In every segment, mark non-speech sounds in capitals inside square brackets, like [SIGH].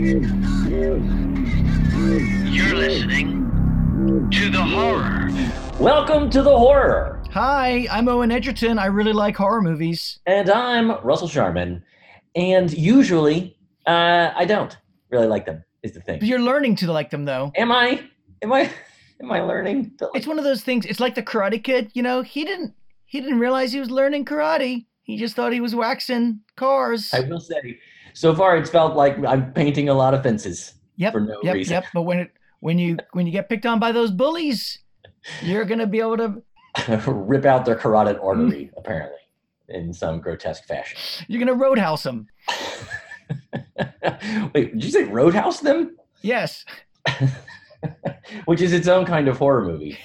You're listening to the horror. Welcome to the horror. Hi, I'm Owen Egerton. I really like horror movies. And I'm Russell Sharman. And usually, uh, I don't really like them, is the thing. But you're learning to like them though. Am I? Am I? [LAUGHS] Am I learning? To like It's one of those things. It's like the Karate Kid. You know, he didn't he didn't realize he was learning karate. He just thought he was waxing cars. I will say, so far it's felt like I'm painting a lot of fences yep, for no yep, reason. yep. But when it when you when you get picked on by those bullies, you're gonna be able to [LAUGHS] Rip out their carotid Mm. artery, apparently, in some grotesque fashion. you're gonna roadhouse them. [LAUGHS] Wait, did you say roadhouse them? Yes. [LAUGHS] Which is its own kind of horror movie.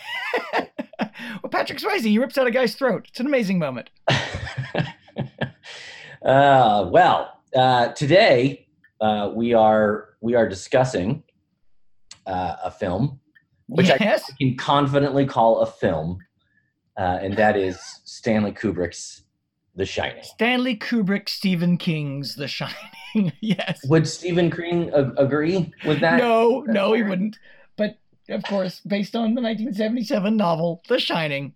well, Patrick Swayze, he rips out a guy's throat. It's an amazing moment. uh, well, uh, today uh, we are we are discussing uh, a film which yes. I can confidently call a film, uh, and that is Stanley Kubrick's The Shining. Stanley Kubrick, Stephen King's The Shining. [LAUGHS] yes. Would Stephen King a- agree with that? No, no, he wouldn't. But of course, based on the 1977 novel The Shining,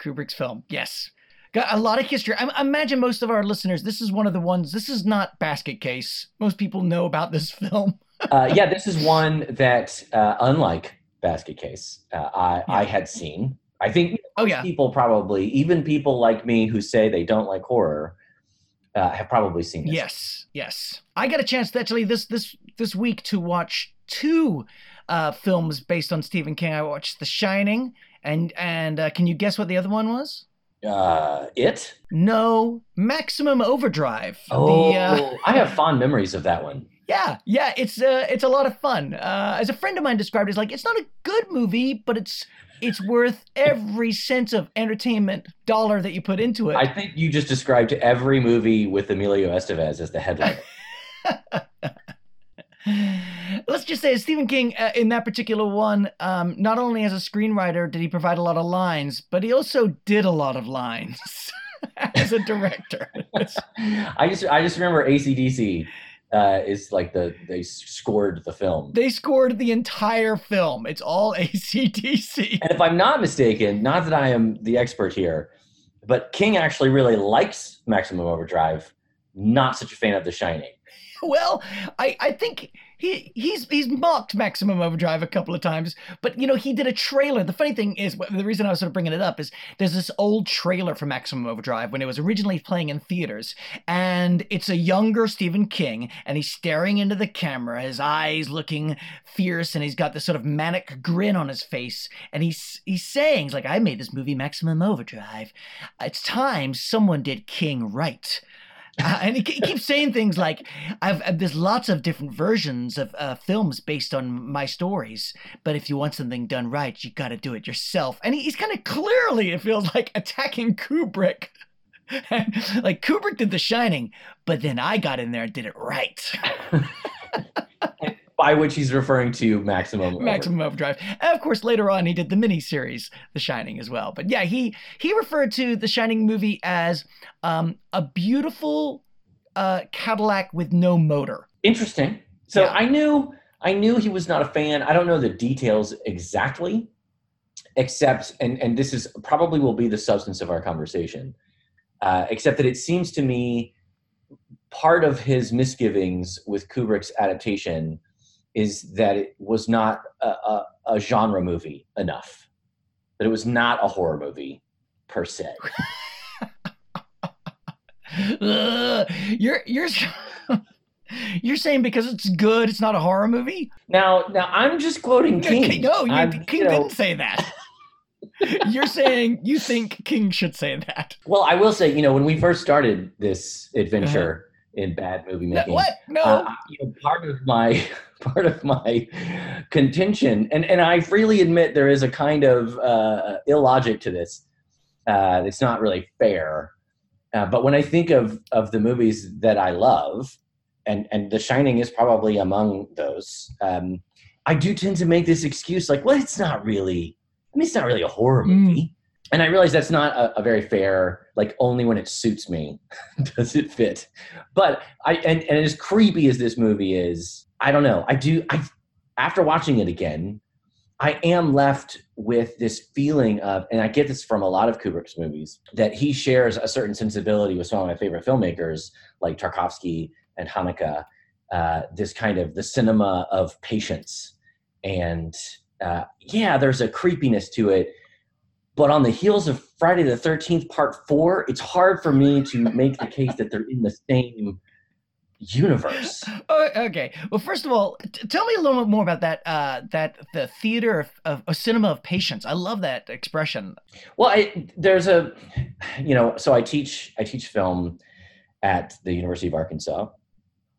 Kubrick's film. Yes. Got a lot of history. I imagine most of our listeners, this is one of the ones, this is not Basket Case. Most people know about this [LAUGHS] film. uh, yeah, this is one that, uh, unlike Basket Case, uh, I, I had seen. I think Oh, yeah. people probably, even people like me who say they don't like horror, uh, have probably seen this. Yes, yes. I got a chance to actually this this this week to watch two uh, films based on Stephen King. I watched The Shining, and and uh, can you guess what the other one was? Uh, it? No, Maximum Overdrive. Oh, The, uh, I have fond memories of that one. Yeah, yeah, it's uh, it's a lot of fun. Uh, as a friend of mine described it's like it's not a good movie, but it's it's worth every cent of entertainment dollar that you put into it. I think you just described every movie with Emilio Estevez as the headline. [LAUGHS] Let's just say Stephen King, uh, in that particular one, um, not only as a screenwriter did he provide a lot of lines, but he also did a lot of lines [LAUGHS] as a director. [LAUGHS] I just I just remember ACDC uh, is like the they scored the film. they scored the entire film. It's all [LAUGHS] ACDC. And if I'm not mistaken, not that I am the expert here, but King actually really likes Maximum Overdrive. Not such a fan of The Shining. Well, I, I think he he's he's mocked Maximum Overdrive a couple of times, but you know he did a trailer. The funny thing is, the reason I was sort of bringing it up is there's this old trailer for Maximum Overdrive when it was originally playing in theaters, and it's a younger Stephen King, and he's staring into the camera, his eyes looking fierce, and he's got this sort of manic grin on his face, and he's he's saying like, "I made this movie Maximum Overdrive. It's time someone did King right." Uh, [LAUGHS] and he, he keeps saying things like, "I've uh, there's lots of different versions of uh, films based on my stories, but if you want something done right, you got to do it yourself." And he, he's kind of clearly, it feels like, attacking Kubrick. [LAUGHS] Like Kubrick did The Shining, but then I got in there and did it right. [LAUGHS] By which he's referring to Maximum. Maximum Overdrive. And of course, later on, he did the miniseries The Shining as well. But yeah, he he referred to the Shining movie as um, a beautiful uh, Cadillac with no motor. Interesting. So Yeah. I knew I knew he was not a fan. I don't know the details exactly, except and and this is probably will be the substance of our conversation. Uh, except that it seems to me part of his misgivings with Kubrick's adaptation is that it was not a, a, a genre movie enough. That it was not a horror movie per se. [LAUGHS] Ugh, you're you're [LAUGHS] you're saying because it's good, it's not a horror movie? Now, now I'm just quoting King. No, you, King you know, didn't say that. [LAUGHS] you're saying you think King should say that. Well, I will say, you know, when we first started this uh-huh. adventure in bad movie No, making, what? No. uh, you know, part of my [LAUGHS] part of my contention, and and I freely admit there is a kind of uh, illogic to this. Uh, it's not really fair. Uh, but when I think of of the movies that I love, and and The Shining is probably among those, um, I do tend to make this excuse like, well, it's not really. I mean, it's not really a horror Mm. And I realize that's not a, a, very fair, like only when it suits me [LAUGHS] does it fit. But I and, and as creepy as this movie is, I don't know. I do I after watching it again, I am left with this feeling of, and I get this from a lot of Kubrick's movies, that he shares a certain sensibility with some of my favorite filmmakers like Tarkovsky and Haneke, Uh, this kind of the cinema of patience, and uh, yeah, there's a creepiness to it but on the heels of Friday the 13th, part four, it's hard for me to make the case that they're in the same universe. Oh, okay. Well, first of all, t- tell me a little bit more about that. Uh, that the theater of, of a cinema of patience. I love that expression. Well, I, there's a, you know, so I teach I teach film at the University of Arkansas,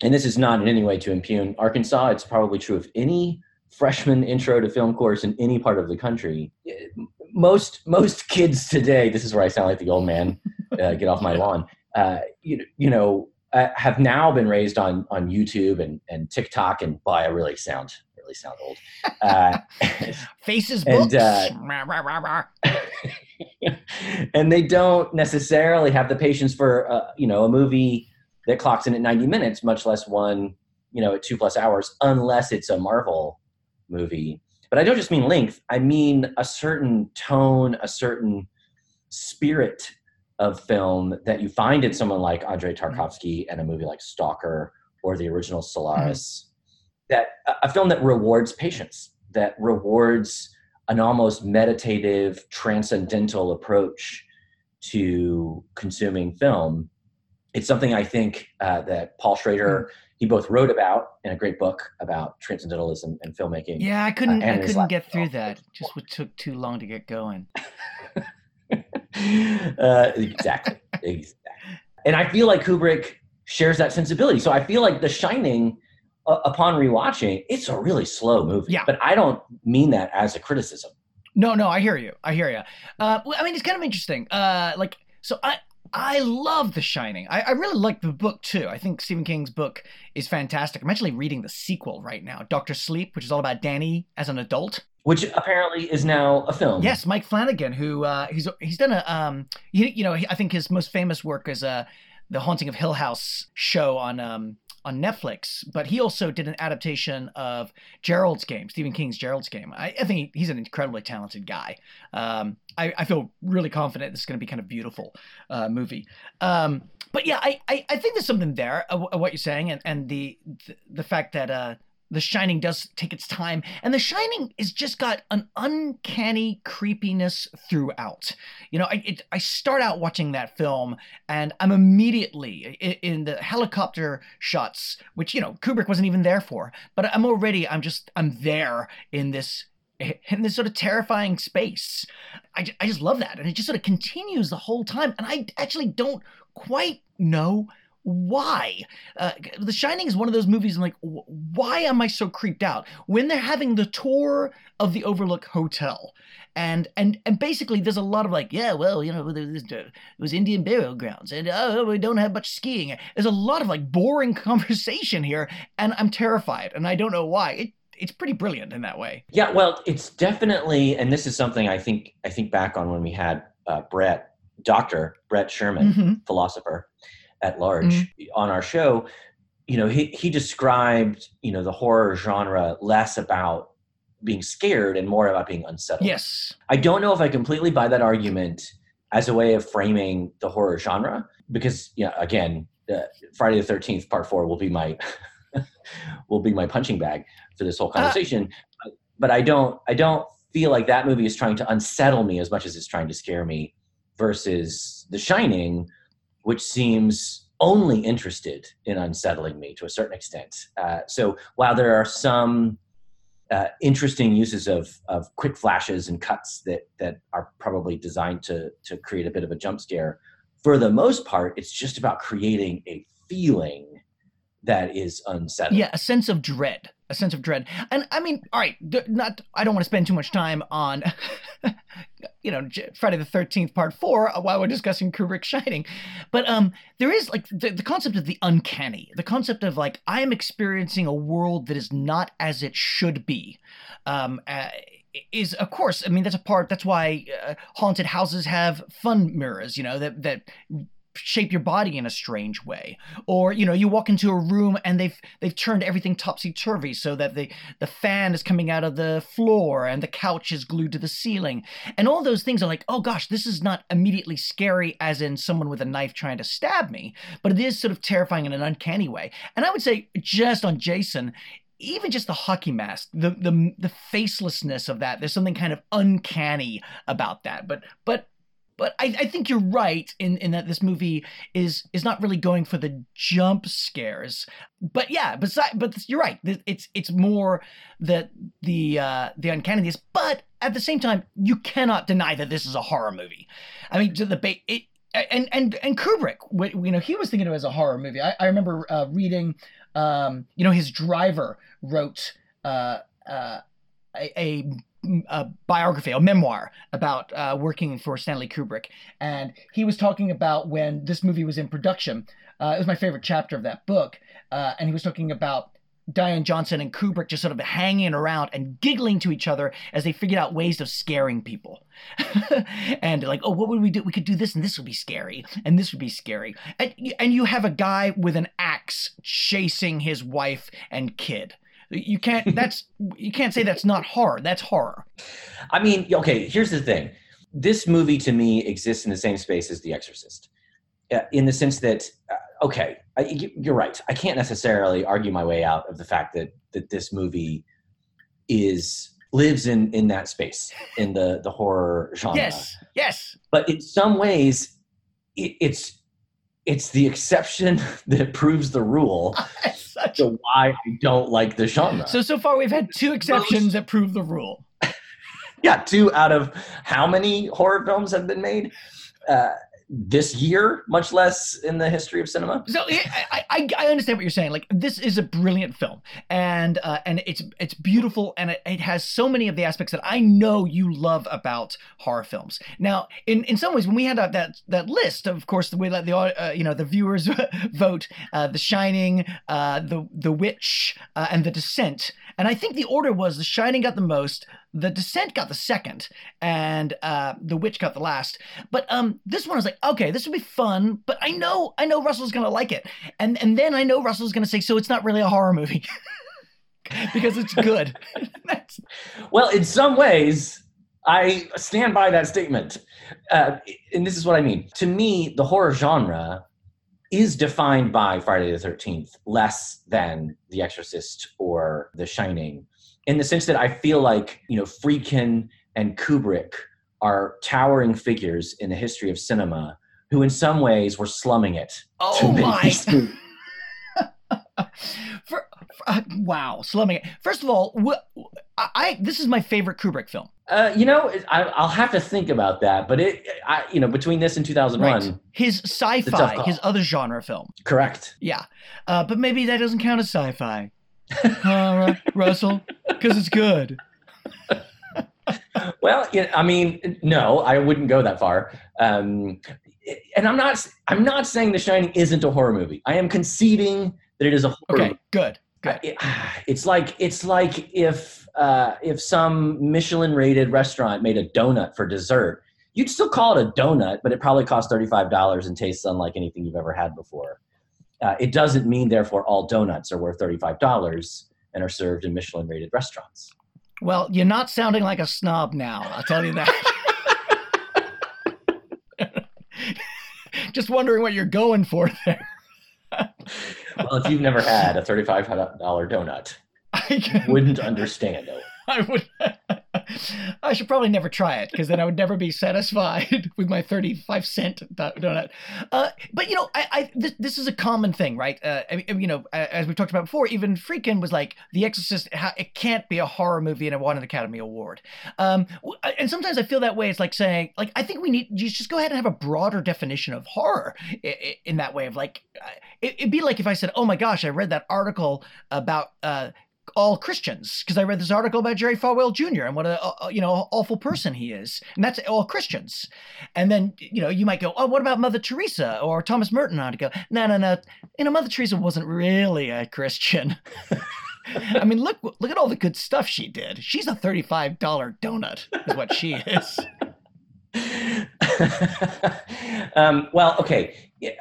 and this is not in any way to impugn Arkansas. It's probably true of any freshman intro to film course in any part of the country most most kids today this is where i sound like the old man uh, [LAUGHS] get off my lawn. Uh, you, you know uh, have now been raised on on youtube and and tiktok and boy i really sound really sound old uh, [LAUGHS] faces and uh, [LAUGHS] and they don't necessarily have the patience for uh, you know a movie that clocks in at 90 minutes much less one you know at two plus hours unless it's a marvel movie but I don't just mean length, I mean a certain tone, a certain spirit of film that you find in someone like Andrei mm-hmm. Tarkovsky and a movie like Stalker or the original Solaris. Mm-hmm. That a film that rewards patience, that rewards an almost meditative, transcendental approach to consuming film. It's something I think uh, that Paul Schrader mm-hmm he both wrote about in a great book about transcendentalism and filmmaking. Yeah, I couldn't uh, I couldn't get through that. Just took too long to get going. [LAUGHS] uh, exactly, exactly. And I feel like Kubrick shares that sensibility. So I feel like The Shining, uh, upon rewatching, it's a really slow movie. Yeah. But I don't mean that as a criticism. No, no, I hear you. I hear you. Uh, I mean, it's kind of interesting. Uh, like, so I, I love The Shining. I, I, really like the book too. I think Stephen King's book is fantastic. I'm actually reading the sequel right now, Doctor Sleep, which is all about Danny as an adult. Which apparently is now a film. Yes, Mike Flanagan, who uh, he's he's done a um, you, you know, I think his most famous work is uh, the Haunting of Hill House show on um, on Netflix, but he also did an adaptation of Gerald's Game, Stephen King's Gerald's Game. I, I think he's an incredibly talented guy. Um, I, I, feel really confident this is going to be kind of beautiful uh, movie. Um, but yeah, I, I, I, think there's something there what you're saying, and, and the, the, the fact that uh, the Shining does take its time, and The Shining is just got an uncanny creepiness throughout. You know, I it, I start out watching that film, and I'm immediately in, in, the helicopter shots, which you know Kubrick wasn't even there for, but I'm already I'm just I'm there in this in this sort of terrifying space. I, I just love that, and it just sort of continues the whole time, and I actually don't quite know why? Uh, the Shining is one of those movies. I'm like, why am I so creeped out when they're having the tour of the Overlook Hotel? And and and basically, there's a lot of like, yeah, well, you know, it was Indian burial grounds, and oh, we don't have much skiing. There's a lot of like boring [LAUGHS] conversation here, and I'm terrified, and I don't know why. It, it's pretty brilliant in that way. Yeah, well, it's definitely, and this is something I think I think back on when we had uh, Brett, Doctor Brett Sherman, mm-hmm. philosopher at large mm-hmm. on our show, you know, he, he described, you know, the horror genre less about being scared and more about being unsettled. Yes. I don't know if I completely buy that argument as a way of framing the horror genre because, yeah, again, uh, Friday the 13th part 4 will be my [LAUGHS] will be my punching bag for this whole uh, conversation. But I don't I don't feel like that movie is trying to unsettle me as much as it's trying to scare me versus The Shining which seems only interested in unsettling me to a certain extent. Uh, so while there are some uh, interesting uses of, of quick flashes and cuts that, that are probably designed to, to create a bit of a jump scare, for the most part, it's just about creating a feeling that is unsettling. Yeah, a sense of dread. A sense of dread. And I mean, all right, not I don't want to spend too much time on [LAUGHS] you know Friday the 13th part 4 uh, while we're discussing Kubrick Shining. But um there is like the, the concept of the uncanny the concept of like I am experiencing a world that is not as it should be. Um uh, is of course i mean that's a part that's why uh, haunted houses have fun mirrors you know that that shape your body in a strange way. Or you know you walk into a room and they've they've turned everything topsy turvy so that the the fan is coming out of the floor and the couch is glued to the ceiling. And all those things are like oh gosh this is not immediately scary as in someone with a knife trying to stab me but it is sort of terrifying in an uncanny way. And i would say just on jason even just the hockey mask, the the the facelessness of that, there's something kind of uncanny about that. But but but I, I think you're right in, in that this movie is is not really going for the jump scares. But yeah, besides, but you're right. It's it's more the the uh, the uncanniness. But at the same time, you cannot deny that this is a horror movie. I mean, to the ba- it, and and and Kubrick, you know, he was thinking of it as a horror movie. I, I remember uh, reading um, you know, his driver wrote uh, uh, a, a, a, biography, a memoir about uh, working for Stanley Kubrick, and he was talking about when this movie was in production. Uh, it was my favorite chapter of that book, uh, and he was talking about Diane Johnson and Kubrick just sort of hanging around and giggling to each other as they figured out ways of scaring people. [LAUGHS] and like, oh, what would we do? We could do this and this would be scary and this would be scary. And, and you have a guy with an axe chasing his wife and kid. You can't, that's, you can't say that's not horror. That's horror. I mean, okay, here's the thing. This movie to me exists in the same space as The Exorcist. Uh, in the sense that uh, okay, I, you're right. I can't necessarily argue my way out of the fact that that this movie is lives in in that space in the the horror genre. Yes, yes. But in some ways, it, it's it's the exception [LAUGHS] that proves the rule. [LAUGHS] Such... To why I don't like the genre. So so far we've had two exceptions that prove the rule. [LAUGHS] yeah, two out of how many horror films have been made? Uh, this year, much less in the history of cinema. So I, I, I understand what you're saying. Like this is a brilliant film, and uh, and it's it's beautiful, and it, it has so many of the aspects that I know you love about horror films. Now, in, in some ways, when we had that that, that list, of course, we let the uh, you know the viewers [LAUGHS] vote: uh, The Shining, uh, the the Witch, uh, and The Descent. And I think the order was The Shining got the most, The Descent got the second, and uh, The Witch got the last. But um, this one was like, okay, this would be fun, but I know I know Russell's gonna like it, and and then I know Russell's gonna say, so it's not really a horror movie. [LAUGHS] because it's good. [LAUGHS] well, in some ways, I stand by that statement. Uh, and this is what I mean. To me, the horror genre is defined by Friday the 13th less than The Exorcist or The Shining in the sense that I feel like, you know, Friedkin and Kubrick are towering figures in the history of cinema who in some ways were slumming it. Oh my. [LAUGHS] For, uh, wow, slumming it. First of all, wh- I, I, this is my favorite Kubrick film. Uh, you know, I, will have to think about that. But it, I, you know, between this and 2001, right. his sci-fi, his other genre film. Correct. Yeah, uh, but maybe that doesn't count as sci-fi. [LAUGHS] uh, Russell, because it's good. [LAUGHS] well, yeah, I mean, no, I wouldn't go that far. Um, and I'm not, I'm not saying The Shining isn't a horror movie. I am conceding that it is a horror. Okay, movie. good. Good. It, [SIGHS] it's like it's like if uh, if some Michelin rated restaurant made a donut for dessert, you'd still call it a donut, but it probably costs thirty five dollars and tastes unlike anything you've ever had before. Uh, it doesn't mean therefore all donuts are worth thirty five dollars and are served in Michelin rated restaurants. Well, you're not sounding like a snob now. I'll tell you that. [LAUGHS] Just wondering what you're going for there well, if you've never had a $35 donut, [LAUGHS] I wouldn't understand it. [LAUGHS] I would. [LAUGHS] I should probably never try it because then I would never be satisfied with my thirty-five cent donut. Uh, but you know, I, I this, this, is a common thing, right? Uh, I mean, you know, as we talked about before, even Friedkin was like, "The Exorcist, it can't be a horror movie and it won an Academy Award." Um, and sometimes I feel that way. It's like saying, like, I think we need just go ahead and have a broader definition of horror in that way of like, it'd be like if I said, "Oh my gosh, I read that article about." Uh, all Christians because I read this article about Jerry Falwell Jr. and what a, a, you know awful person he is, and that's all Christians. And then you know you might go, oh, what about Mother Teresa or Thomas Merton? I'd go, no, no, no. You know, Mother Teresa wasn't really a Christian. [LAUGHS] I mean, look look at all the good stuff she did. She's a thirty-five dollar donut, is what she is. [LAUGHS] um, well, okay. Yeah,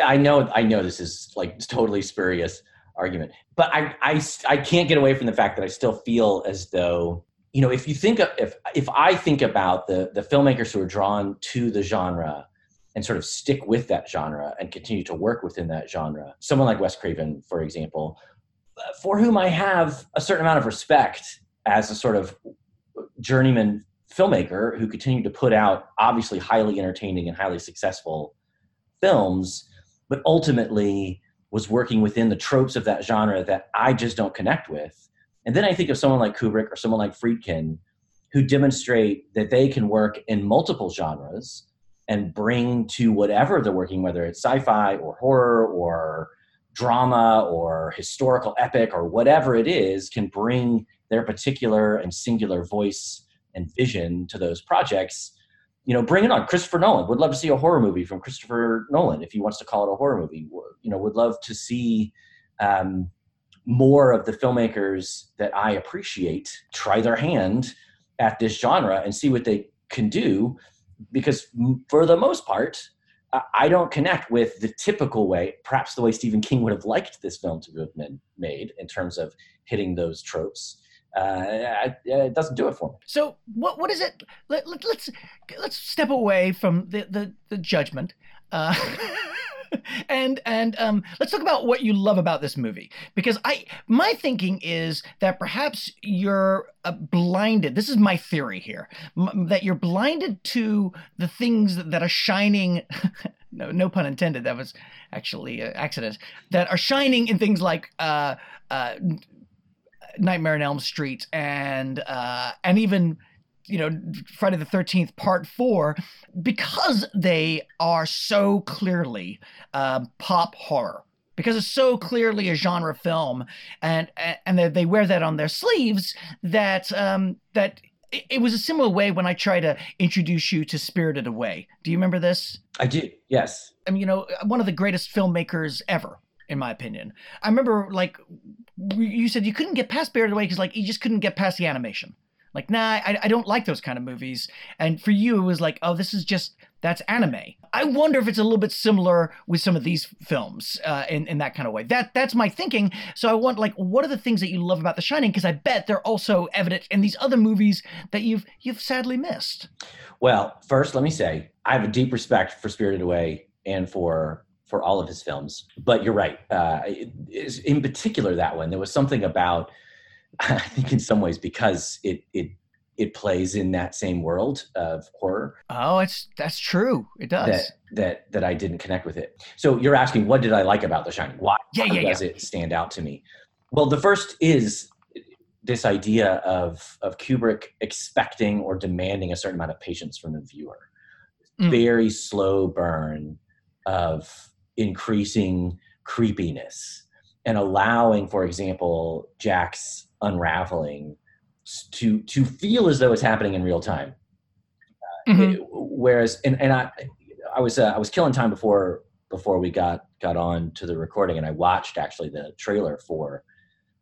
I know, I know this is like totally spurious argument, but I, I, I can't get away from the fact that I still feel as though, you know, if you think of, if, if I think about the, the filmmakers who are drawn to the genre and sort of stick with that genre and continue to work within that genre, someone like Wes Craven, for example, for whom I have a certain amount of respect as a sort of journeyman filmmaker who continued to put out obviously highly entertaining and highly successful films, but ultimately was working within the tropes of that genre that I just don't connect with. And then I think of someone like Kubrick or someone like Friedkin who demonstrate that they can work in multiple genres and bring to whatever they're working, whether it's sci fi or horror or drama or historical epic or whatever it is, can bring their particular and singular voice and vision to those projects you know bring it on. Christopher nolan would love to see a horror movie from christopher nolan if he wants to call it a horror movie. You know would love to see um, more of the filmmakers that i appreciate try their hand at this genre and see what they can do because for the most part I- i don't connect with the typical way perhaps the way stephen king would have liked this film to have been made in terms of hitting those tropes uh, it doesn't do it for me So what what is it? Let, let, let's let's step away from the the, the judgment. Uh, [LAUGHS] and and um, let's talk about what you love about this movie because I my thinking is that perhaps you're uh, blinded. This is my theory here m- that you're blinded to the things that are shining. [LAUGHS] no, no pun intended. That was actually an accident. That are shining in things like uh, uh, Nightmare on Elm Street and uh, and even you know Friday the Thirteenth Part Four because they are so clearly um, pop horror because it's so clearly a genre film and and they, they wear that on their sleeves that um, that it, it was a similar way when I tried to introduce you to Spirited Away. Do you remember this? i do yes I mean, you know, one of the greatest filmmakers ever, in my opinion. I remember, like, you said you couldn't get past Spirited Away because, like, you just couldn't get past the animation. Like, nah, I, I don't like those kind of movies. And for you, it was like, oh, this is just that's anime. I wonder if it's a little bit similar with some of these films uh, in in that kind of way. That that's my thinking. So I want like, what are the things that you love about The Shining? Because I bet they're also evident in these other movies that you've you've sadly missed. Well, first, let me say I have a deep respect for Spirited Away and for for all of his films. But you're right. Uh, in particular, that one there was something about. [LAUGHS] I think in some ways because it it it plays in that same world of horror Oh, it's that's true. It does. that that that I didn't connect with it. So you're asking what did I like about The Shining? Why, Yeah, yeah, does it stand out to me? Well, the first is this idea of of Kubrick expecting or demanding a certain amount of patience from the viewer. Mm. Very slow burn of increasing creepiness and allowing, for example, Jack's unraveling to to feel as though it's happening in real time. Mhm. It- whereas and, and I I was uh, I was killing time before before we got got on to the recording and I watched actually the trailer for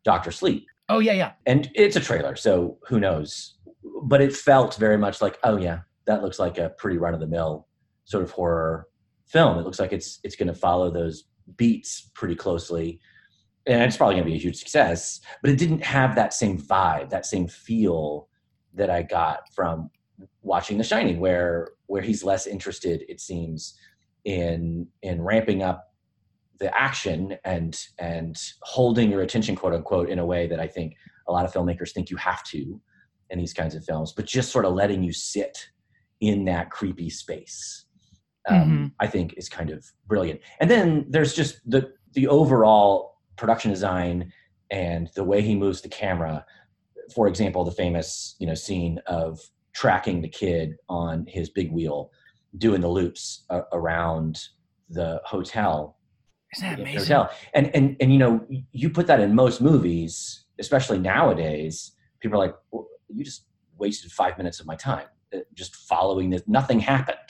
Doctor Sleep Oh yeah, yeah. and it's a trailer so who knows but it felt very much like oh yeah that looks like a pretty run of the mill sort of horror film it looks like it's it's going to follow those beats pretty closely. And it's probably going to be a huge success but it didn't have that same vibe that same feel that i got from watching the shining where where he's less interested it seems in in ramping up the action and and holding your attention quote unquote in a way that i think a lot of filmmakers think you have to in these kinds of films but just sort of letting you sit in that creepy space um, i think is kind of brilliant and then there's just the the overall production design and the way he moves the camera for example the famous you know scene of tracking the kid on his big wheel doing the loops uh, around the hotel Isn't that amazing? hotel. And and and you know, you put that in most movies, especially nowadays. People are like, well, "You just wasted five minutes of my time uh, just following this. Nothing happened."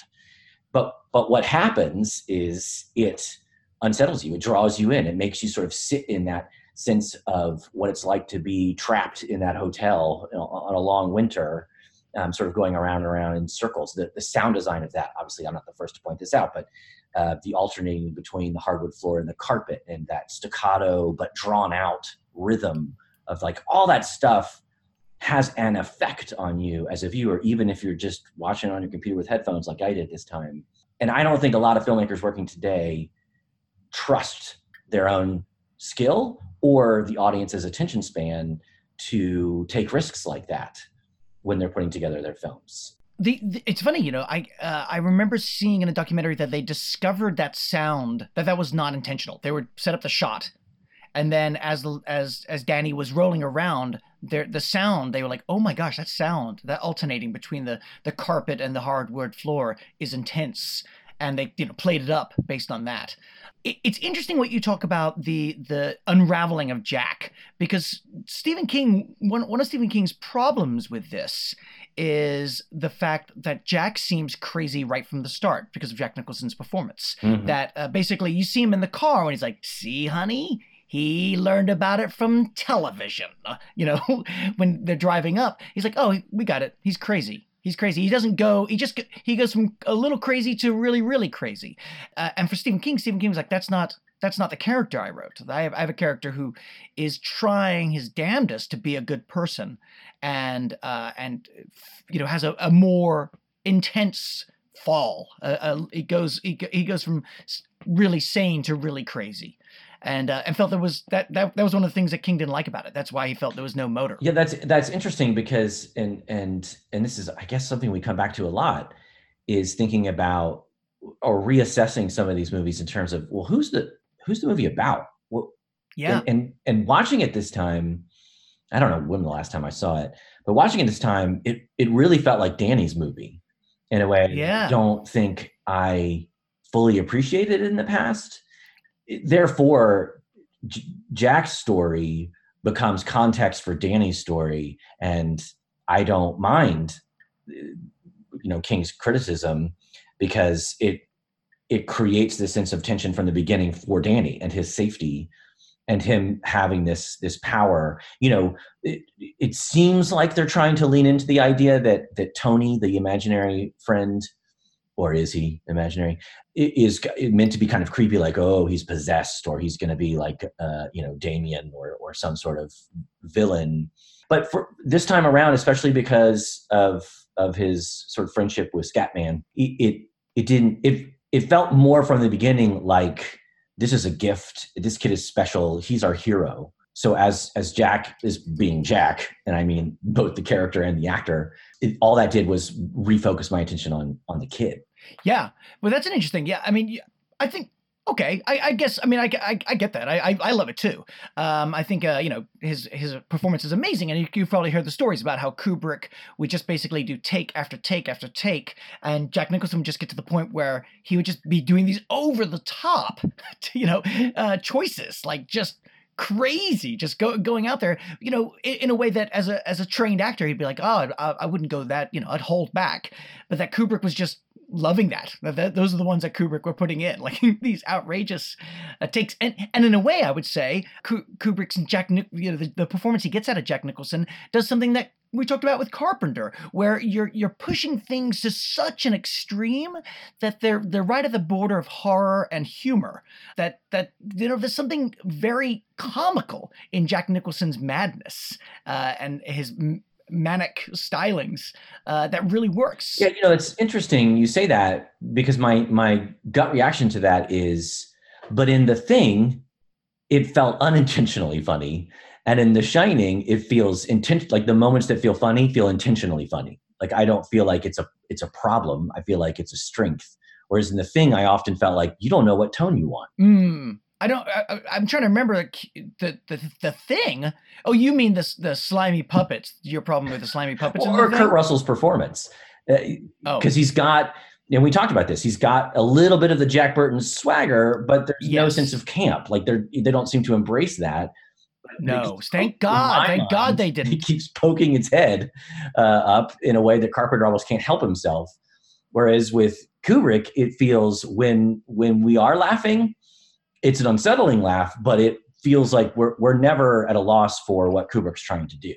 But but what happens is it unsettles you. It draws you in. It makes you sort of sit in that sense of what it's like to be trapped in that hotel on a long winter, um, sort of going around and around in circles. The, the sound design of that, obviously, I'm not the first to point this out, but uh, the alternating between the hardwood floor and the carpet and that staccato but drawn out rhythm of like all that stuff has an effect on you as a viewer, even if you're just watching on your computer with headphones like I did this time. And I don't think a lot of filmmakers working today trust their own skill or the audience's attention span to take risks like that when they're putting together their films. The, the, it's funny, you know. I uh, I remember seeing in a documentary that they discovered that sound that that was not intentional. They would set up the shot, and then as as as Danny was rolling around, there the sound they were like, oh my gosh, that sound that alternating between the the carpet and the hardwood floor is intense, and they you know played it up based on that it's interesting what you talk about the the unraveling of Jack because Stephen King one one of Stephen King's problems with this is the fact that Jack seems crazy right from the start because of Jack Nicholson's performance. Mm-hmm. That uh, basically you see him in the car when he's like, "See, honey." He learned about it from television. Uh, you know, [LAUGHS] when they're driving up, he's like, "Oh, we got it. He's crazy. He's crazy. He doesn't go. He just he goes from a little crazy to really really crazy. Uh, and for Stephen King, Stephen King was like, that's not that's not the character I wrote. I have, I have a character who is trying his damnedest to be a good person, and uh, and you know has a, a more intense fall. Uh, uh, it goes he, he goes from really sane to really crazy and uh, and felt there was that, that that was one of the things that King didn't like about it. That's why he felt there was no motor. Yeah, that's that's interesting because and and and this is I guess something we come back to a lot is thinking about or reassessing some of these movies in terms of well who's the who's the movie about? Well, yeah, and, and and watching it this time, I don't know when the last time I saw it, but watching it this time, it it really felt like Danny's movie in a way. Yeah, I don't think I fully appreciated in the past therefore J- Jack's story becomes context for Danny's story, and I don't mind, you know, King's criticism because it it creates this sense of tension from the beginning for Danny and his safety and him having this this power. You know it, it seems like they're trying to lean into the idea that that tony the imaginary friend or is he imaginary? Is meant to be kind of creepy like oh he's possessed or he's going to be like uh, you know damien or, or some sort of villain. But for this time around especially because of of his sort of friendship with scatman it, it it didn't it it felt more from the beginning like this is a gift this kid is special he's our hero. So as as jack is being jack and i mean both the character and the actor it, all that did was refocus my attention on on the kid yeah, well, that's an interesting. Yeah, I mean, I think okay. I, I guess I mean I, I, I get that. I, I, I love it too. Um, I think uh, you know his his performance is amazing, and you, you've probably heard the stories about how Kubrick would just basically do take after take after take, and Jack Nicholson would just get to the point where he would just be doing these over the top, [LAUGHS] you know, uh, choices like just crazy just go, going out there you know in, in, a way that as a as a trained actor he'd be like oh I, I, wouldn't go that you know i'd hold back but that kubrick was just loving that. that. Those are the ones that Kubrick were putting in, [LAUGHS] like these outrageous uh, takes. And and in a way, I would say Kubrick's and Jack, you know, the, the performance he gets out of Jack Nicholson does something that we talked about with Carpenter, where you're you're pushing things to such an extreme that they're they're right at the border of horror and humor. That that you know there's something very comical in Jack Nicholson's madness uh, and his manic stylings uh, that really works. Yeah, you know, it's interesting you say that because my my gut reaction to that is, but in the thing, it felt unintentionally funny, and in The Shining, it feels intent like the moments that feel funny feel intentionally funny. Like I don't feel like it's a it's a problem. I feel like it's a strength. Whereas in the thing, I often felt like you don't know what tone you want. Mm. I don't. I, am trying to remember the, the the thing. Oh, you mean the the slimy puppets? Your problem with the slimy puppets? or Kurt thing? Russell's performance? Because uh, oh. he's got. And we talked about this. He's got a little bit of the Jack Burton swagger, but there's yes. no sense of camp. Like they're they don't seem to embrace that. No, thank God, thank mind, [LAUGHS] God they didn't. He keeps poking its head uh, up in a way that Carpenter almost can't help himself. Whereas with Kubrick, it feels when when we are laughing, it's an unsettling laugh, but it feels like we're we're never at a loss for what Kubrick's trying to do.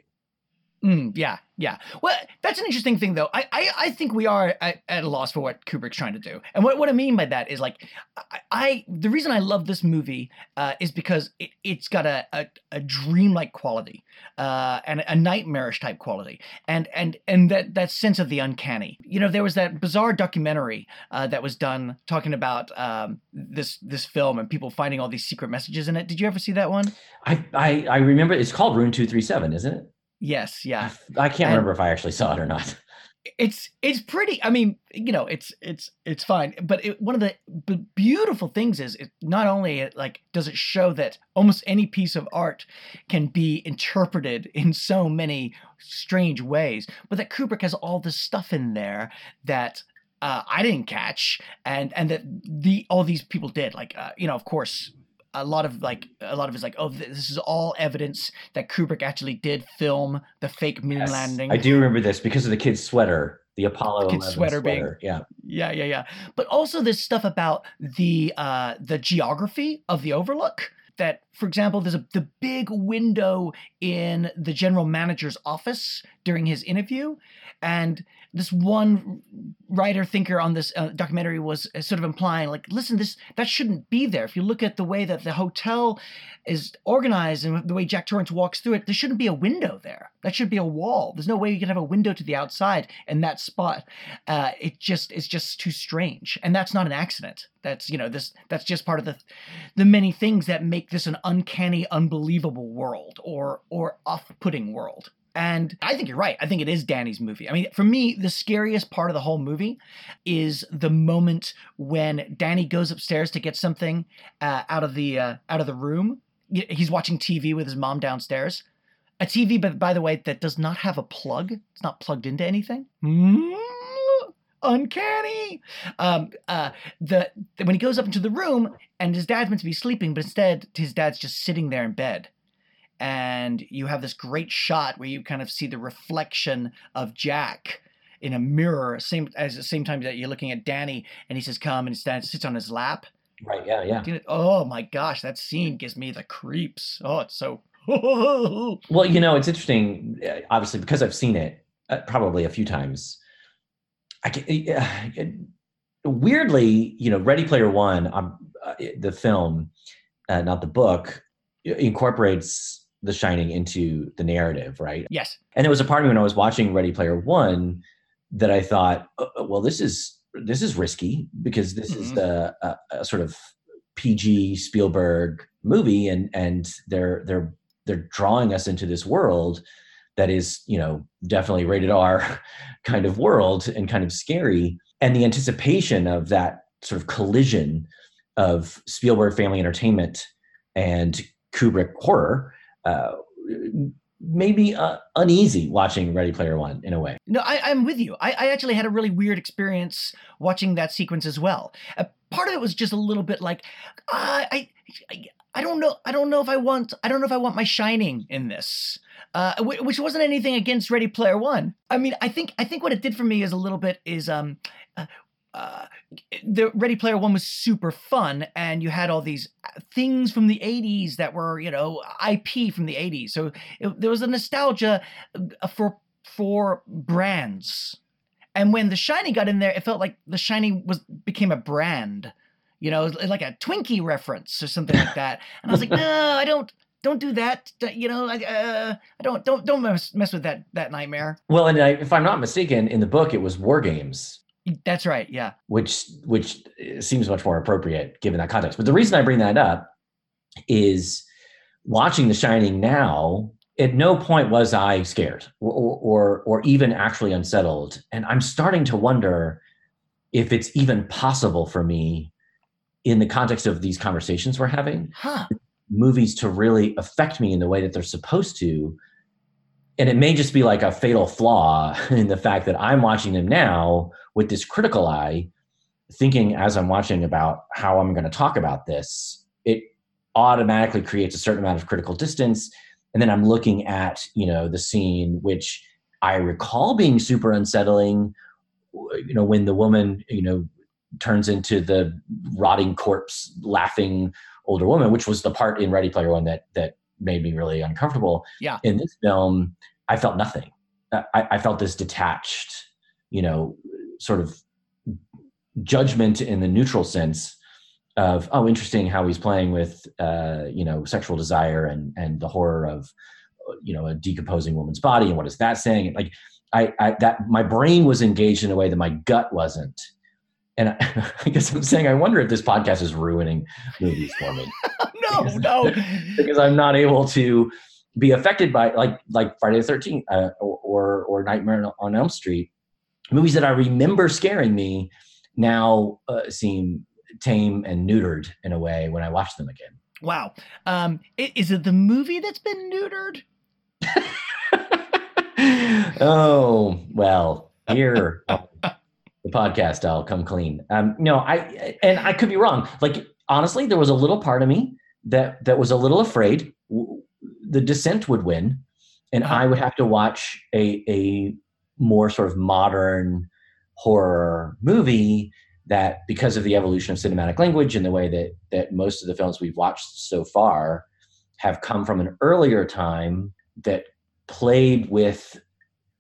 Mm, yeah, yeah. Well, that's an interesting thing, though. I, I, I think we are at, at, a loss for what Kubrick's trying to do, and what, what I mean by that is like, I, I the reason I love this movie uh, is because it, it's got a, a, a dreamlike quality, uh, and a nightmarish type quality, and and and that that sense of the uncanny. You know, there was that bizarre documentary uh, that was done talking about um, this this film and people finding all these secret messages in it. Did you ever see that one? I I, I remember it's called Room Two Three Seven, isn't it? Yes, yeah. [LAUGHS] I can't and remember if I actually saw it or not. [LAUGHS] It's it's pretty. I mean, you know, it's it's it's fine. But it, one of the b- beautiful things is it not only it, like does it show that almost any piece of art can be interpreted [LAUGHS] in so many strange ways, but that Kubrick has all this stuff in there that uh, I didn't catch, and and that the all these people did. Like, uh, you know, of course, a lot of like a lot of it's like oh this is all evidence that Kubrick actually did film the fake moon yes, landing. I do remember this because of the kid's sweater, the Apollo the kid's sweater, sweater, being yeah yeah yeah yeah. But also this stuff about the uh the geography of the Overlook that for example there's a the big window in the general manager's office during his interview and this one writer thinker on this uh, documentary was uh, sort of implying like listen this that shouldn't be there. If you look at the way that the hotel is organized and the way jack torrance walks through it there shouldn't be a window there. That should be a wall. There's no way you can have a window to the outside in that spot. Uh, it just it's just too strange. And that's not an accident. That's you know this that's just part of the the many things that make this an uncanny unbelievable world or or off-putting world and I think you're right. I think it is Danny's movie. I mean, for me, the scariest part of the whole movie is the moment when Danny goes upstairs to get something uh, out of the uh, out of the room. He's watching TV with his mom downstairs. A TV, but by the way, that does not have a plug. It's not plugged into anything. Mm, uncanny. Um, uh, the when he goes up into the room and his dad's meant to be sleeping, but instead his dad's just sitting there in bed and you have this great shot where you kind of see the reflection of Jack in a mirror, same as the same time that you're looking at Danny, and he says, "Come," and stands, sits on his lap. Right. Yeah. Yeah. Oh my gosh, that scene gives me the creeps. Oh, it's so. [LAUGHS] well, you know, it's interesting. Uh, obviously, because I've seen it uh, probably a few times. I can, uh, weirdly, you know, Ready Player One, um, uh, the film, uh, not the book, incorporates the Shining into the narrative, right? Yes. And there was a part of me when I was watching Ready Player One that I thought, oh, oh, well, this is this is risky because this mm-hmm. is a, a, a, sort of PG Spielberg movie, and and they're they're they're drawing us into this world that is, you know, definitely rated R [LAUGHS] kind of world and kind of scary, and the anticipation of that sort of collision of Spielberg family entertainment and Kubrick horror uh, maybe uh, uneasy watching Ready Player One in a way. No, I, am with you. I, I, actually had a really weird experience watching that sequence as well. Uh, part of it was just a little bit like, uh, I, I, I don't know. I don't know if I want. I don't know if I want my Shining in this. Uh, which wasn't anything against Ready Player One. I mean, I think I think what it did for me is a little bit is um, uh, uh, the Ready Player One was super fun, and you had all these uh, things from the '80s that were, you know, IP from the '80s. So it, there was a nostalgia uh, for for brands. And when The Shining got in there, it felt like The Shining was became a brand, you know, like a Twinkie reference or something like that. And I was like, [LAUGHS] no, I don't don't do that. You know, I, uh, I don't don't don't mess, mess with that that nightmare. Well, and I, if I'm not mistaken, in the book it was War Games. That's right. Yeah. Which which seems much more appropriate given that context. But the reason I bring that up is watching The Shining now. At no point was I scared or, or or even actually unsettled, and I'm starting to wonder if it's even possible for me in the context of these conversations we're having huh. movies to really affect me in the way that they're supposed to and it may just be like a fatal flaw [LAUGHS] in the fact that I'm watching them now with this critical eye, thinking as I'm watching about how I'm going to talk about this, it automatically creates a certain amount of critical distance. And then I'm looking at, you know, the scene, which I recall being super unsettling, you know, when the woman, you know, turns into the rotting corpse laughing older woman, which was the part in Ready Player One that that made me really uncomfortable. Yeah. In this film, I felt nothing. I, I felt this detached, you know, sort of judgment in the neutral sense of oh interesting how he's playing with uh, you know sexual desire and and the horror of you know a decomposing woman's body and what is that saying like I, I that my brain was engaged in a way that my gut wasn't and I, [LAUGHS] I guess i'm saying i wonder if this podcast is ruining movies for me [LAUGHS] no, no. [LAUGHS] because i'm not able to be affected by like like friday the 13th uh, or or nightmare on elm street movies that i remember scaring me now uh, seem tame and neutered in a way when I watch them again. Wow. Um, is it the movie that's been neutered? oh well, here the podcast, I'll come clean. Um, no, I and I could be wrong. Like honestly, there was a little part of me that that was a little afraid the Descent would win, and Uh-huh. I would have to watch a a more sort of modern horror movie that because of the evolution of cinematic language and the way that that most of the films we've watched so far have come from an earlier time that played with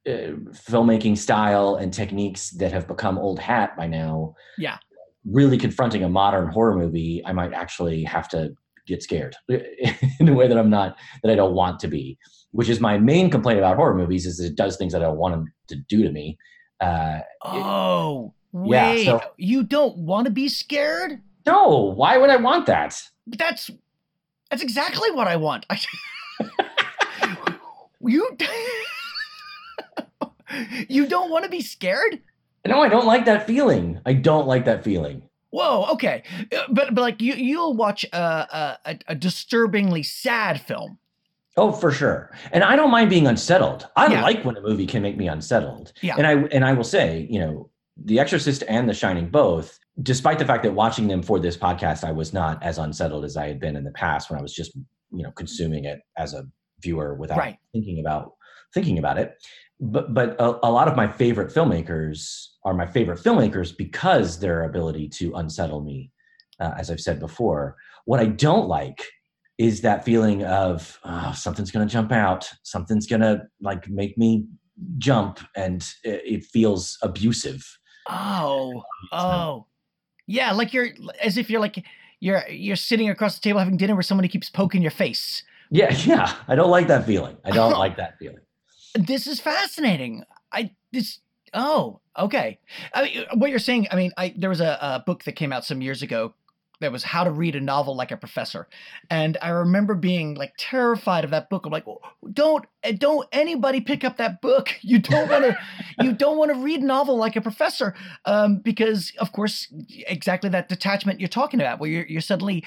uh, filmmaking style and techniques that have become old hat by now. Yeah. Really confronting a modern horror movie, I might actually have to get scared [LAUGHS] in a way that I'm not that I don't want to be. Which is my main complaint about horror movies is it does things that I don't want them to do to me. Uh, Oh, Yeah, wait. so- you don't want to be scared? no, why would I want that? That's that's exactly what I want. [LAUGHS] You you don't want to be scared? No, I don't like that feeling. I don't like that feeling. Whoa, okay, Uh, but but like you you'll watch a a, a- a disturbingly sad film. Oh, for sure. And I don't mind being unsettled. I Yeah. like when a movie can make me unsettled. Yeah. And I and I will say, you know, The Exorcist and The Shining both, despite the fact that watching them for this podcast, I was not as unsettled as I had been in the past when I was just, you know, consuming it as a viewer without Right. thinking about thinking about it. But but a, a lot of my favorite filmmakers are my favorite filmmakers because their ability to unsettle me, uh, as I've said before. What I don't like is that feeling of oh, something's going to jump out. Something's going to like make me jump and it, it feels abusive. Oh, [LAUGHS] oh, yeah, like you're as if you're like you're you're sitting across the table having dinner with somebody keeps poking your face. yeah [LAUGHS] yeah. I don't like that feeling. I don't [LAUGHS] like that feeling This is fascinating. I this oh okay. I mean, uh, what you're saying. I mean, I there was a, a book that came out some years ago that was how to read a novel like a professor, and I remember being like terrified of that book. I'm like, don't don't anybody pick up that book. [LAUGHS] You don't want to you [LAUGHS] don't want to read a novel like a professor, um, because of course exactly that detachment you're talking about, where you're you're suddenly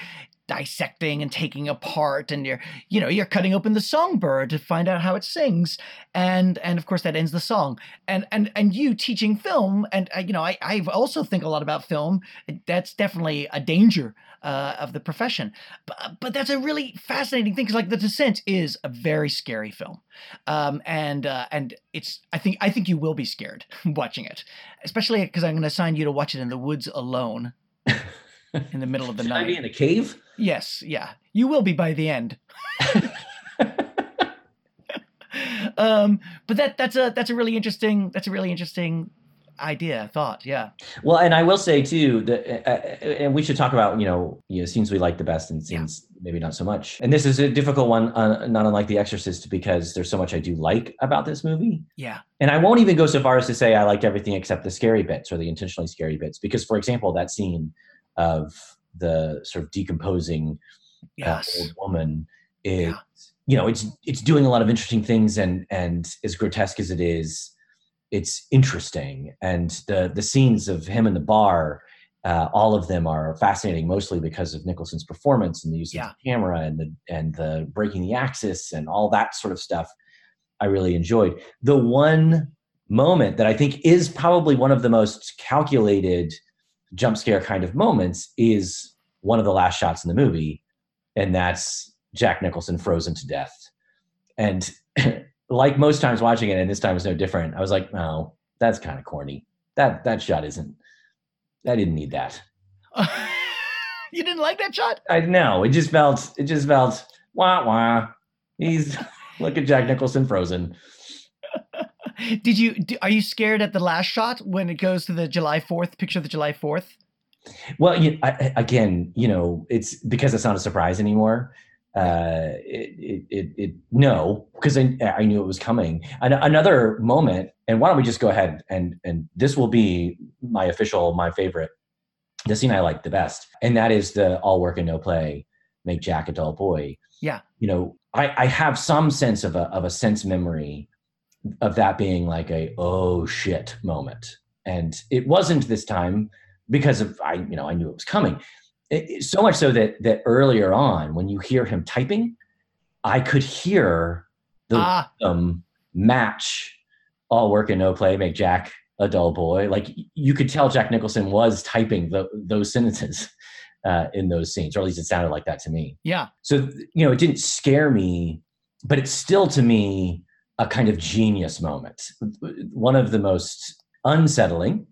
dissecting and taking apart and you're you know you're cutting open the songbird to find out how it sings and and of course that ends the song. And and and you teaching film and uh, you know i i also think a lot about film. That's definitely a danger uh, of the profession but but that's a really fascinating thing because like the descent is a very scary film um and uh and it's i think i think you will be scared [LAUGHS] watching it especially because i'm going to assign you to watch it in the woods alone [LAUGHS] in the middle of the Should i night be in a cave Yes, yeah. You will be by the end. [LAUGHS] um, but that that's a that's a really interesting that's a really interesting idea thought. Yeah. well and i will say too that uh, uh, and we should talk about you know you know scenes we like the best and Yeah. scenes maybe not so much and this is a difficult one uh, not unlike the exorcist because there's so much i do like about this movie Yeah. And I won't even go so far as to say I liked everything except the scary bits or the intentionally scary bits. Because, for example, that scene of the sort of decomposing uh, old woman is, Yeah. you know, it's it's doing a lot of interesting things, and and as grotesque as it is, it's interesting. And the the scenes of him in the bar, uh, all of them are fascinating, mostly because of Nicholson's performance and the use Yeah. of the camera and the and the breaking the axis and all that sort of stuff. I really enjoyed. The one moment that I think is probably one of the most calculated jump scare kind of moments is one of the last shots in the movie, and that's Jack Nicholson frozen to death. And [CLEARS THROAT] like most times watching it, and this time was no different, I was like, no, that's kind of corny. That that shot isn't. I didn't need that. [LAUGHS] you didn't like that shot? I know it just felt it just felt wah wah. He's [LAUGHS] look at Jack Nicholson frozen. [LAUGHS] Did you? Are you scared at the last shot when it goes to the July Fourth picture of the July Fourth? Well, you, I, again, you know, it's because it's not a surprise anymore. Uh, it, it, it, it no, because I, I knew it was coming. And another moment, and why don't we just go ahead and and this will be my official, my favorite, the scene I like the best, and that is the all work and no play, make Jack a dull boy. Yeah, you know, I, I have some sense of a of a sense memory of that being like a oh shit moment, and it wasn't this time because of I you know I knew it was coming. It, so much so that that earlier on when you hear him typing, I could hear the Ah. um, match all work and no play make Jack a dull boy. Like you could tell Jack Nicholson was typing the, those sentences [LAUGHS] uh, in those scenes, or at least it sounded like that to me. yeah, So you know, it didn't scare me, but it's still to me a kind of genius moment. One of the most unsettling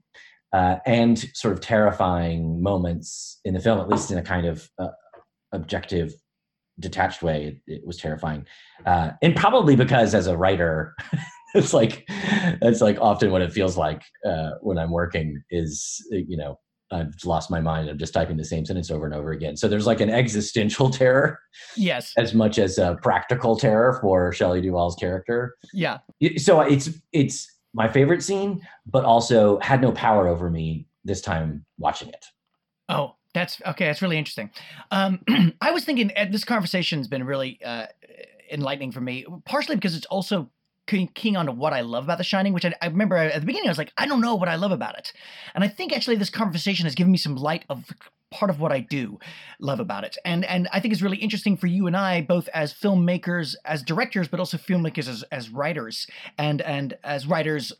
uh, and sort of terrifying moments in the film, at least in a kind of uh, objective, detached way. It, it was terrifying, uh, and probably because as a writer, [LAUGHS] it's like that's like often what it feels like uh, when I'm working. Is you know. I've lost my mind. I'm just typing the same sentence over and over again. So there's like an existential [LAUGHS] terror yes, as much as a practical terror for Shelley Duvall's character. yeah. So it's it's my favorite scene, but also had no power over me this time watching it. Oh, that's okay. That's really interesting. Um, [CLEARS THROAT] I was thinking this conversation's been really uh, enlightening for me, partially because it's also keying on to what I love about The Shining, which I, I remember at the beginning I was like, I don't know what I love about it, and I think actually this conversation has given me some light of part of what I do love about it, and and I think it's really interesting for you and I both as filmmakers, as directors, but also filmmakers as as writers, and and as writers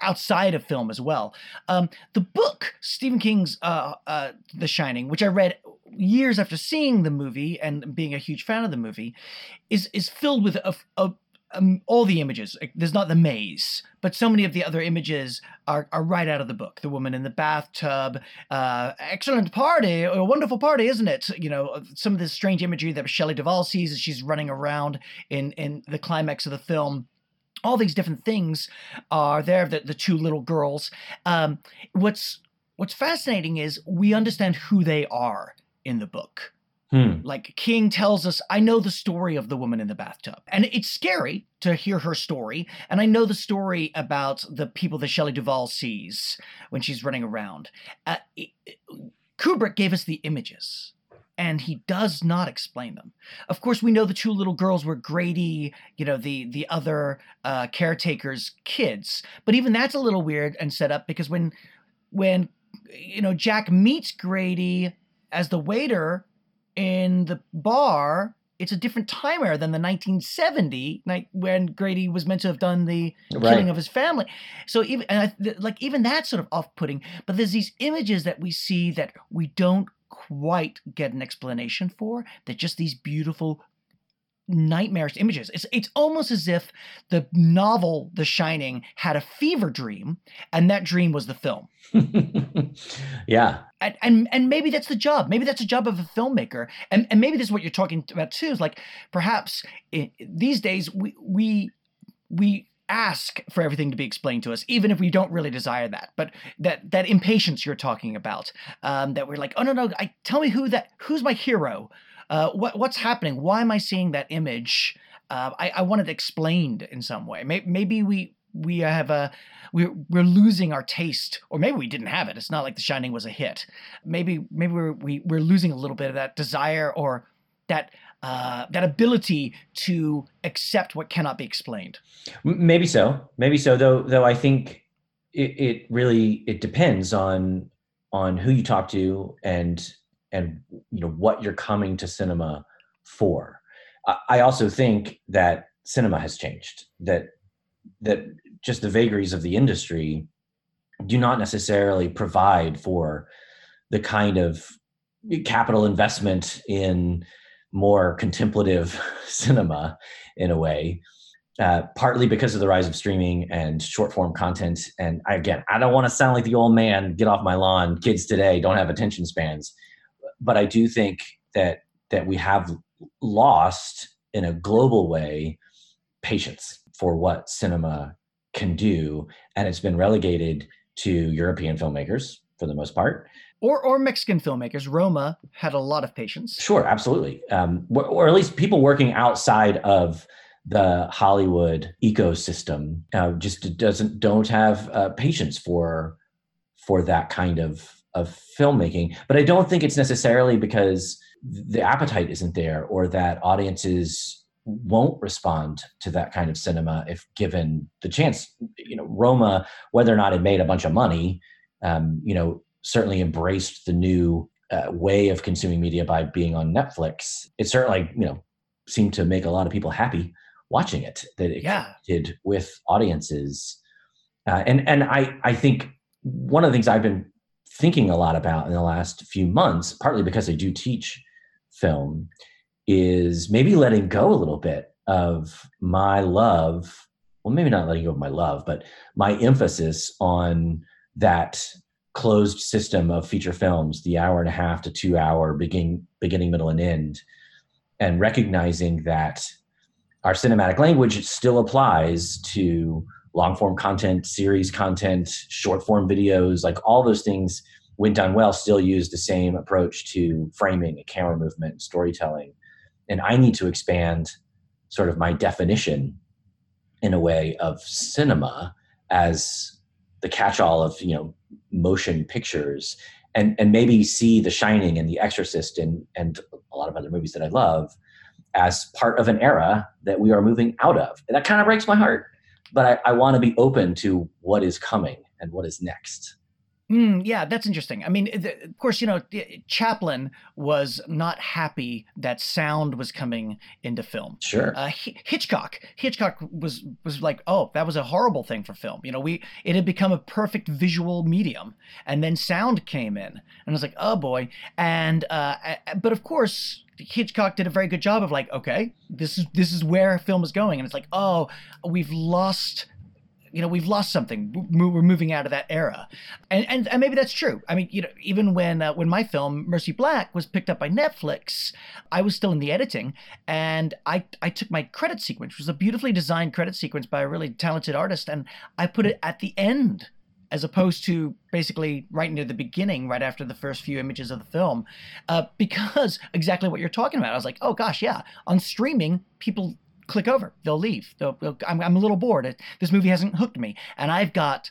outside of film as well. Um, the book Stephen King's uh, uh, The Shining, which I read years after seeing the movie and being a huge fan of the movie, is is filled with a, a, um, all the images. There's not the maze, but so many of the other images are, are right out of the book. The woman in the bathtub, uh, excellent party, a wonderful party, isn't it? You know, some of this strange imagery that Shelley Duvall sees as she's running around in in the climax of the film. All these different things are there. The, the two little girls. Um, what's what's fascinating is we understand who they are in the book. Hmm. Like King tells us, I know the story of the woman in the bathtub. And it's scary to hear her story. And I know the story about the people that Shelley Duvall sees when she's running around. Uh, it- it- Kubrick gave us the images. And he does not explain them. Of course, we know the two little girls were Grady, you know, the the other uh, caretaker's kids. But even that's a little weird and set up because when when you know Jack meets Grady as the waiter in the bar, it's a different time era than the 1970 night when Grady was meant to have done the Right. killing of his family. So even and I, th- like even that's sort of off-putting. But there's these images that we see that we don't quite get an explanation for. That just these beautiful nightmarish images. It's it's almost as if the novel The Shining had a fever dream, and that dream was the film. [LAUGHS] yeah. And, and and maybe that's the job. Maybe that's the job of a filmmaker. And and maybe this is what you're talking about too. Is like perhaps i these days we we we ask for everything to be explained to us, even if we don't really desire that. But that that impatience you're talking about, um, that we're like, oh no no, I tell me who that who's my hero. Uh, what what's happening? Why am I seeing that image? Uh, I, I want it explained in some way. Maybe, maybe we we have a we're we're losing our taste, or maybe we didn't have it. It's not like The Shining was a hit. Maybe maybe we're we, we're losing a little bit of that desire or that uh, that ability to accept what cannot be explained. Maybe so. Maybe so. Though. Though I think it, it really it depends on on who you talk to and and you know what you're coming to cinema for. I, also think that cinema has changed. That that just the vagaries of the industry do not necessarily provide for the kind of capital investment in more contemplative [LAUGHS] cinema in a way uh, partly because of the rise of streaming and short form content. And again, I don't want to sound like the old man, get off my lawn. Kids today don't have attention spans. But I do think that that we have lost in a global way patience for what cinema can do, and it's been relegated to European filmmakers for the most part. Or, or Mexican filmmakers. Roma had a lot of patience. Sure, absolutely. Um, or, or at least people working outside of the Hollywood ecosystem uh, just doesn't don't have uh, patience for for that kind of of filmmaking. But I don't think it's necessarily because the appetite isn't there or that audiences won't respond to that kind of cinema if given the chance. You know, Roma, whether or not it made a bunch of money, um, you know, certainly embraced the new uh, way of consuming media by being on Netflix. It certainly, you know, seemed to make a lot of people happy watching it. That it Yeah. did with audiences, uh, and and I I think one of the things I've been thinking a lot about in the last few months, partly because I do teach film, is maybe letting go a little bit of my love. Well, maybe not letting go of my love, but my emphasis on that closed system of feature films, the hour and a half to two hour beginning, beginning, middle, and end, and recognizing that our cinematic language still applies to long form content, series content, short form videos, like all those things, when done well, still use the same approach to framing, camera movement, storytelling. And I need to expand sort of my definition in a way of cinema as the catch-all of you know motion pictures and and maybe see the shining and the exorcist and and a lot of other movies that i love as part of an era that we are moving out of and that kind of breaks my heart but i, I want to be open to what is coming and what is next Mm, yeah, that's interesting. I mean, the, of course, you know, Chaplin was not happy that sound was coming into film. sure Uh, Hi- Hitchcock, Hitchcock was was like, oh, that was a horrible thing for film. You know, we it had become a perfect visual medium, and then sound came in, and I was like, oh boy. And uh, a- but of course, Hitchcock did a very good job of like, okay, this is this is where film is going, and it's like, oh, we've lost you know we've lost something we're moving out of that era and and, and maybe that's true i mean you know even when uh, when my film mercy black was picked up by netflix i was still in the editing and i i took my credit sequence which was a beautifully designed credit sequence by a really talented artist and i put it at the end as opposed to basically right near the beginning, right after the first few images of the film, uh, because exactly what you're talking about. I was like, oh gosh, yeah. On streaming, people click over, they'll leave. They'll, they'll, I'm, I'm a little bored. This movie hasn't hooked me, and I've got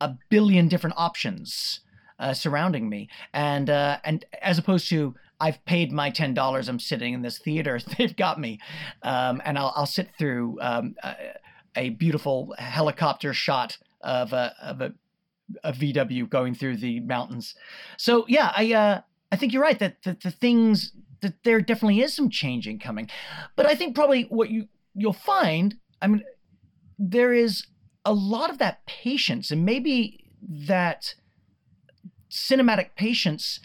a billion different options uh, surrounding me, and uh, and as opposed to I've paid my ten dollars. I'm sitting in this theater. [LAUGHS] They've got me, um, and I'll I'll sit through um, a, a beautiful helicopter shot of a of a, a VW going through the mountains. So yeah, I uh, I think you're right that the, the things that there definitely is some changing coming, but I think probably what you you'll find, I mean, there is a lot of that patience, and maybe that cinematic patience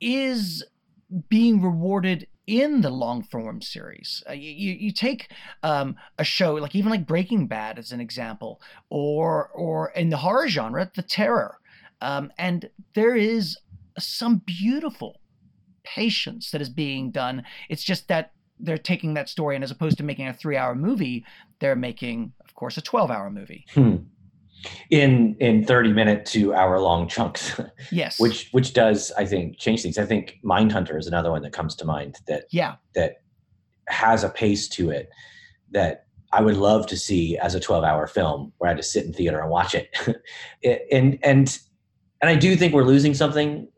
is being rewarded in the long form series. Uh, you, you take um, a show like even like Breaking Bad as an example, or or in the horror genre, The Terror, um, and there is some beautiful patience that is being done. It's just that they're taking that story and as opposed to making a three hour movie, they're making, of course, a twelve hour movie. Hmm. in in 30 minute to hour long chunks Yes. which which does i think change things i think mindhunter is another one that comes to mind that yeah. that has a pace to it that I would love to see as a 12 hour film where I had to sit in theater and watch it. [LAUGHS] It- and, and, and I do think we're losing something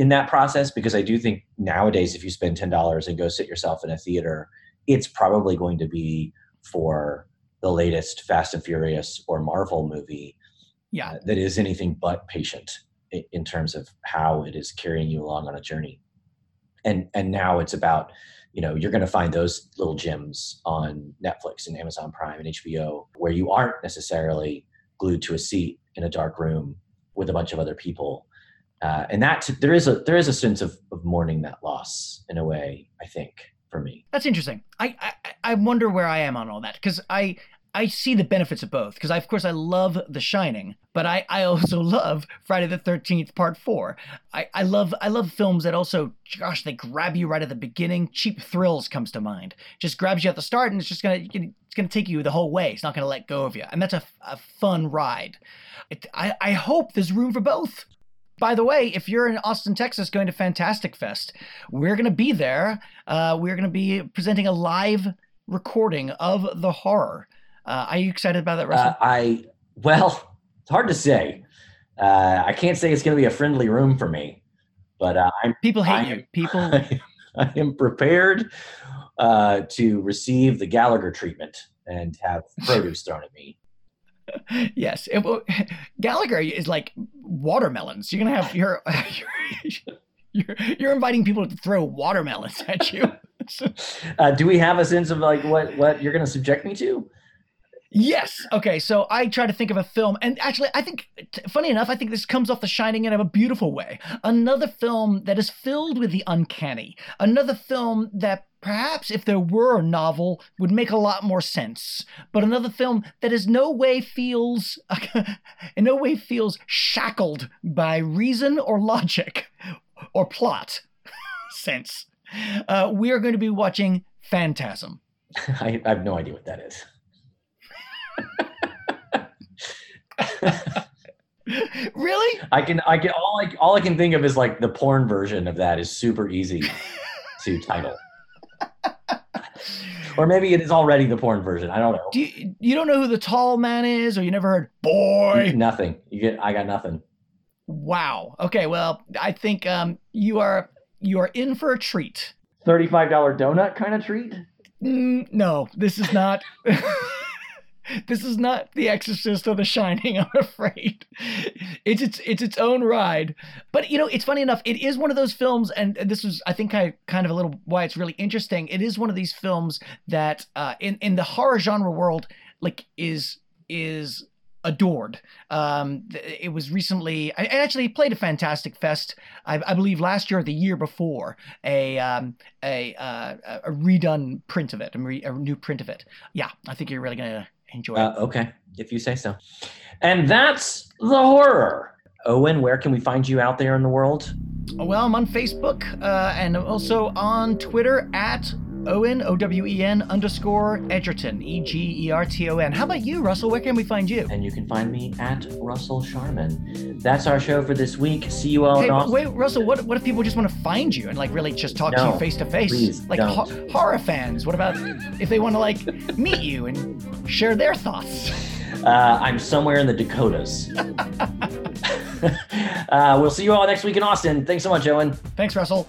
in that process because I do think nowadays, if you spend $10 and go sit yourself in a theater, it's probably going to be for the latest Fast and Furious or Marvel movie Yeah. uh, that is anything but patient in, in terms of how it is carrying you along on a journey. And and now it's about you know you're going to find those little gems on Netflix and Amazon Prime and HBO where you aren't necessarily glued to a seat in a dark room with a bunch of other people. Uh, and that there is a there is a sense of, of mourning that loss in a way I think for me. That's interesting. I I, I wonder where I am on all that because I I see the benefits of both because, of course, I love The Shining, but I, I also [LAUGHS] love Friday the Thirteenth Part Four. I, I love I love films that also, gosh, they grab you right at the beginning. Cheap Thrills comes to mind. Just grabs you at the start, and it's just gonna it's gonna take you the whole way. It's not gonna let go of you, and that's a, a fun ride. It, I I hope there's room for both. By the way, if you're in Austin, Texas, going to Fantastic Fest, we're going to be there. Uh, we're going to be presenting a live recording of the horror. Uh, are you excited about that, Russell? Uh, I well, it's hard to say. Uh, I can't say it's going to be a friendly room for me, but uh, I'm People hate I you. People. [LAUGHS] I am prepared uh, to receive the Gallagher treatment and have produce thrown at me. Yes. It, will- Gallagher is like watermelons. You're gonna have you're [LAUGHS] you're you're inviting people to throw watermelons at you. [LAUGHS] Uh, do we have a sense of like what what you're going to subject me to? Yes. Okay. So I try to think of a film, and actually, I think, funny enough, I think this comes off The Shining in a beautiful way. Another film that is filled with the uncanny. Another film that perhaps, if there were a novel, would make a lot more sense. But another film that is no way feels, [LAUGHS] in no way feels shackled by reason or logic [LAUGHS] or plot [LAUGHS] sense. Uh, we are going to be watching Phantasm. I, I have no idea what that is. really? I can I can all I all I can think of is like the porn version of that is super easy to title. [LAUGHS] or maybe it is already the porn version. I don't know. Do you, you don't know who the tall man is, or you never heard boy? Nothing. You get I got nothing. Wow. Okay. Well, I think um, you are you are in for a treat. Thirty-five dollar donut kind of treat. Mm, no, this is not. [LAUGHS] this is not The Exorcist or The Shining. [LAUGHS] I'm afraid it's its it's its own ride. But you know, it's funny enough. It is one of those films, and this was I think I kind of a little why it's really interesting. It is one of these films that uh, in in the horror genre world, like is is adored. Um, it was recently, I I actually played a Fantastic Fest, I, I believe last year or the year before, a um, a, uh, a redone print of it, a, re- a new print of it. Yeah, I think you're really gonna enjoy Uh, okay, if you say so. And that's the horror. Owen, where can we find you out there in the world? Well, I'm on Facebook uh, and also on Twitter at Owen O W E N underscore Egerton E G E R T O N. How about you, Russell? Where can we find you? And you can find me at Russell Sharman. That's our show for this week. See you all Hey, in Austin. wait, Russell. What what if people just want to find you and like really just talk to you face to face, like ho- horror fans? What about if they want to like meet you and share their thoughts? Uh, I'm somewhere in the Dakotas. [LAUGHS] [LAUGHS] uh, we'll see you all next week in Austin. Thanks so much, Owen. Thanks, Russell.